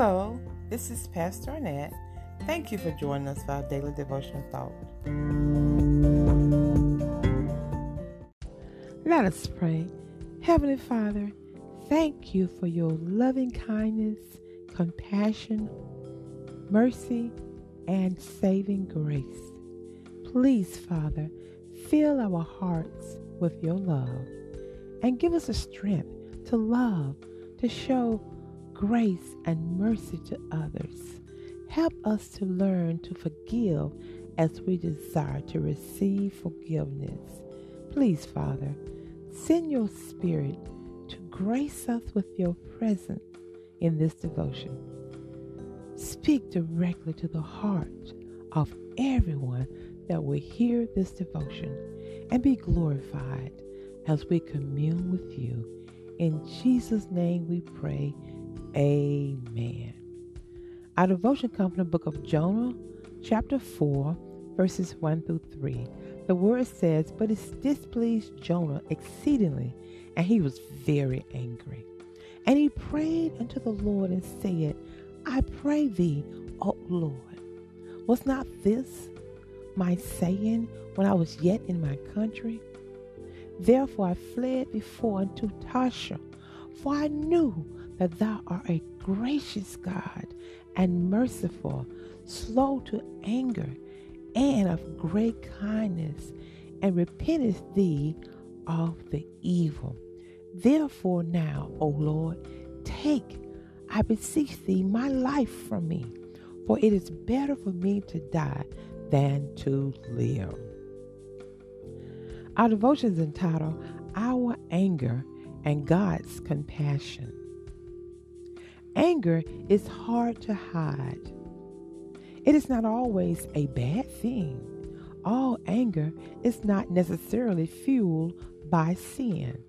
Hello, this is Pastor Annette. Thank you for joining us for our daily devotional thought. Let us pray. Heavenly Father, thank you for your loving kindness, compassion, mercy, and saving grace. Please, Father, fill our hearts with your love and give us the strength to love, to show grace and mercy to others. Help us to learn to forgive as we desire to receive forgiveness. Please, Father, send your Spirit to grace us with your presence in this devotion. Speak directly to the heart of everyone that will hear this devotion and be glorified as we commune with you. In Jesus' name we pray. Amen. Our devotion comes from the book of Jonah, chapter 4, verses 1 through 3. The word says, But it displeased Jonah exceedingly, and he was very angry. And he prayed unto the Lord and said, I pray thee, O Lord, was not this my saying when I was yet in my country? Therefore I fled before unto Tarshish, for I knew that thou art a gracious God and merciful, slow to anger, and of great kindness, and repentest thee of the evil. Therefore now, O Lord, take, I beseech thee, my life from me, for it is better for me to die than to live. Our devotion is entitled Our Anger and God's Compassion. Anger is hard to hide. It is not always a bad thing. All anger is not necessarily fueled by sin.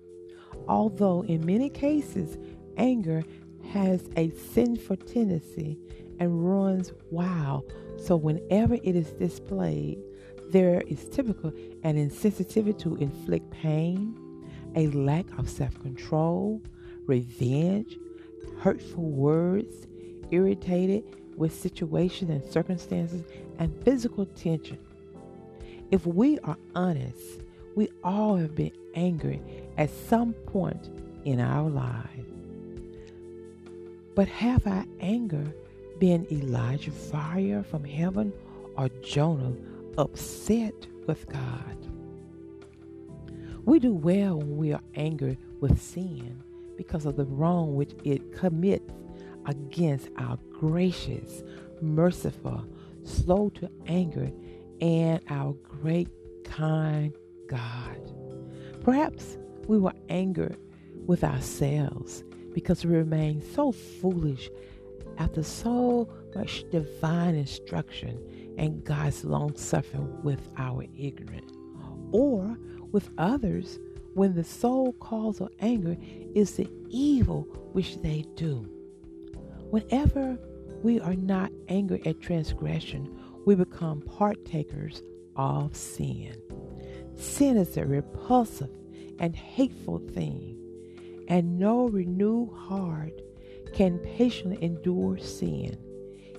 Although in many cases, anger has a sinful tendency and runs wild, so whenever it is displayed, there is typical an insensitivity to inflict pain, a lack of self control, revenge, hurtful words, irritated with situations and circumstances, and physical tension. If we are honest, we all have been angry at some point in our lives. But have our anger been Elijah fire from heaven or Jonah upset with God? We do well when we are angry with sin because of the wrong which it commits against our gracious, merciful, slow to anger, and our great, kind God. Perhaps we were angered with ourselves because we remained so foolish after so much divine instruction and God's long suffering with our ignorance, or with others when the sole cause of anger is the evil which they do. Whenever we are not angry at transgression, we become partakers of sin. Sin is a repulsive and hateful thing, and no renewed heart can patiently endure sin.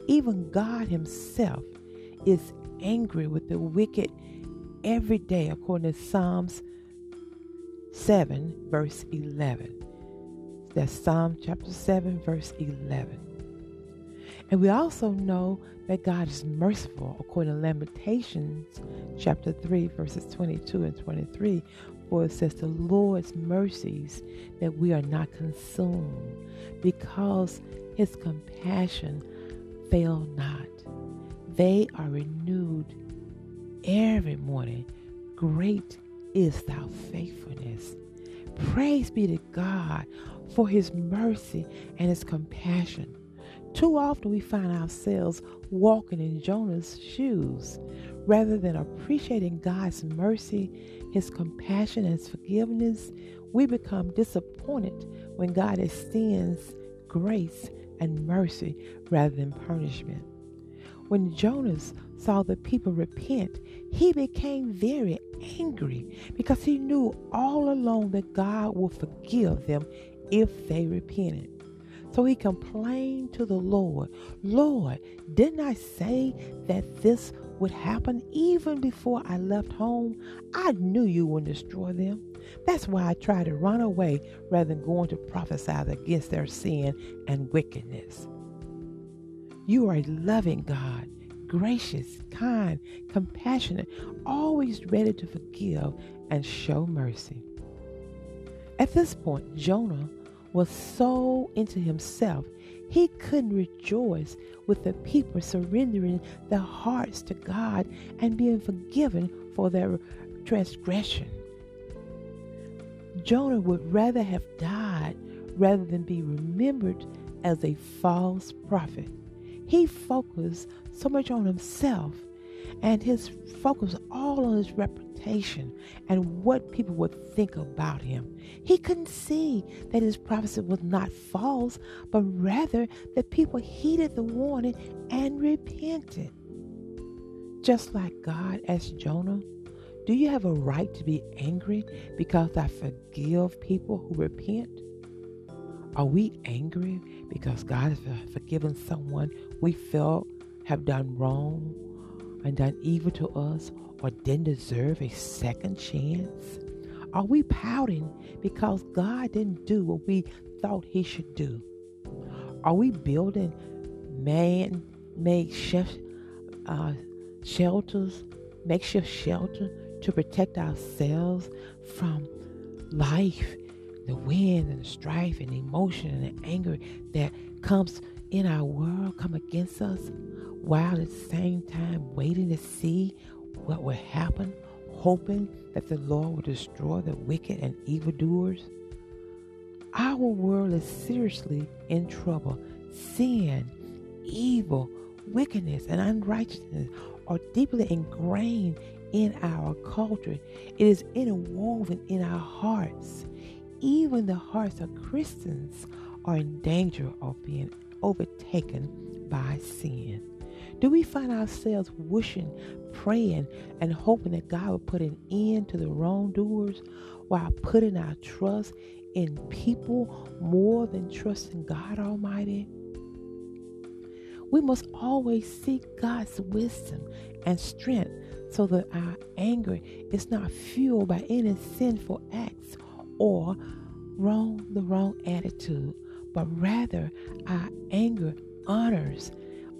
Even God Himself is angry with the wicked every day, according to Psalms 7, verse 11. That's Psalm chapter 7, verse 11. And we also know that God is merciful, according to Lamentations chapter 3, verses 22 and 23. For it says, The Lord's mercies that we are not consumed, because his compassion fail not. They are renewed every morning. Great is thou faithfulness. Praise be to God for his mercy and his compassion. Too often we find ourselves walking in Jonah's shoes. Rather than appreciating God's mercy, his compassion, and his forgiveness, we become disappointed when God extends grace and mercy rather than punishment. When Jonas saw the people repent, he became very angry because he knew all along that God would forgive them if they repented. So he complained to the Lord, Lord, didn't I say that this would happen even before I left home? I knew you would destroy them. That's why I tried to run away rather than going to prophesy against their sin and wickedness. You are a loving God, gracious, kind, compassionate, always ready to forgive and show mercy. At this point, Jonah was so into himself, he couldn't rejoice with the people surrendering their hearts to God and being forgiven for their transgression. Jonah would rather have died rather than be remembered as a false prophet. He focused so much on himself and his focus all on his reputation and what people would think about him. He couldn't see that his prophecy was not false, but rather that people heeded the warning and repented. Just like God asked Jonah, do you have a right to be angry because I forgive people who repent? Are we angry because God has forgiven someone we felt have done wrong and done evil to us or didn't deserve a second chance? Are we pouting because God didn't do what we thought He should do? Are we building man made uh, shelters, makeshift shelter to protect ourselves from life, the wind and the strife and the emotion and the anger that comes in our world come against us while at the same time waiting to see what will happen, hoping that the Lord will destroy the wicked and evildoers? Our world is seriously in trouble. Sin, evil, wickedness, and unrighteousness are deeply ingrained in our culture. It is interwoven in our hearts. Even the hearts of Christians are in danger of being overtaken by sin. Do we find ourselves wishing, praying, and hoping that God will put an end to the wrongdoers while putting our trust in people more than trusting God Almighty? We must always seek God's wisdom and strength so that our anger is not fueled by any sinful acts or wrong the wrong attitude, but rather our anger honors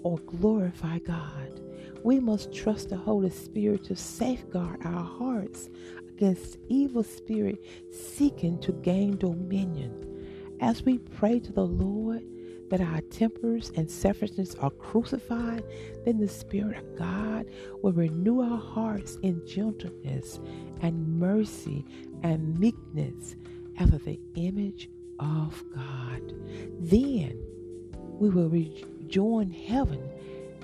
or glorify God. We must trust the Holy Spirit to safeguard our hearts against evil spirit seeking to gain dominion. As we pray to the Lord, that our tempers and selfishness are crucified, then the Spirit of God will renew our hearts in gentleness and mercy and meekness after the image of God. Then we will rejoin heaven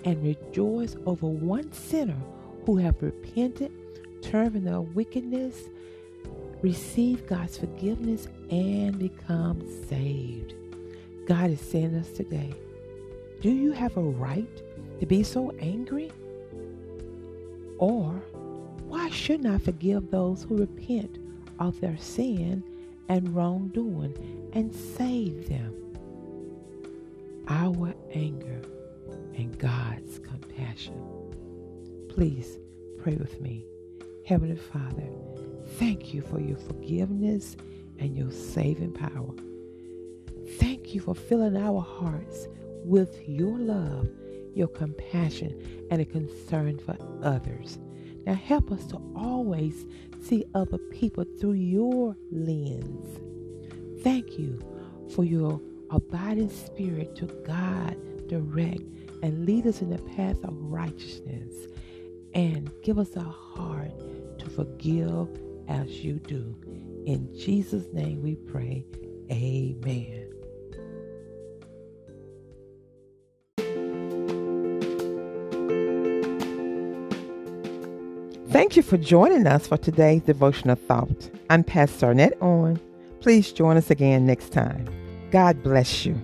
and rejoice over one sinner who have repented, turned from their wickedness, received God's forgiveness, and become saved. God is saying us today do you have a right to be so angry? Or why shouldn't I forgive those who repent of their sin and wrongdoing and save them? Our anger and God's compassion. Please pray with me. Heavenly Father, thank you for your forgiveness and your saving power. Thank you for filling our hearts with your love, your compassion, and a concern for others. Now help us to always see other people through your lens. Thank you for your abiding spirit to guide, direct, and lead us in the path of righteousness. And give us a heart to forgive as you do. In Jesus' name we pray. Amen. Thank you for joining us for today's devotional thought. I'm Pastor Arnett Owen. Please join us again next time. God bless you.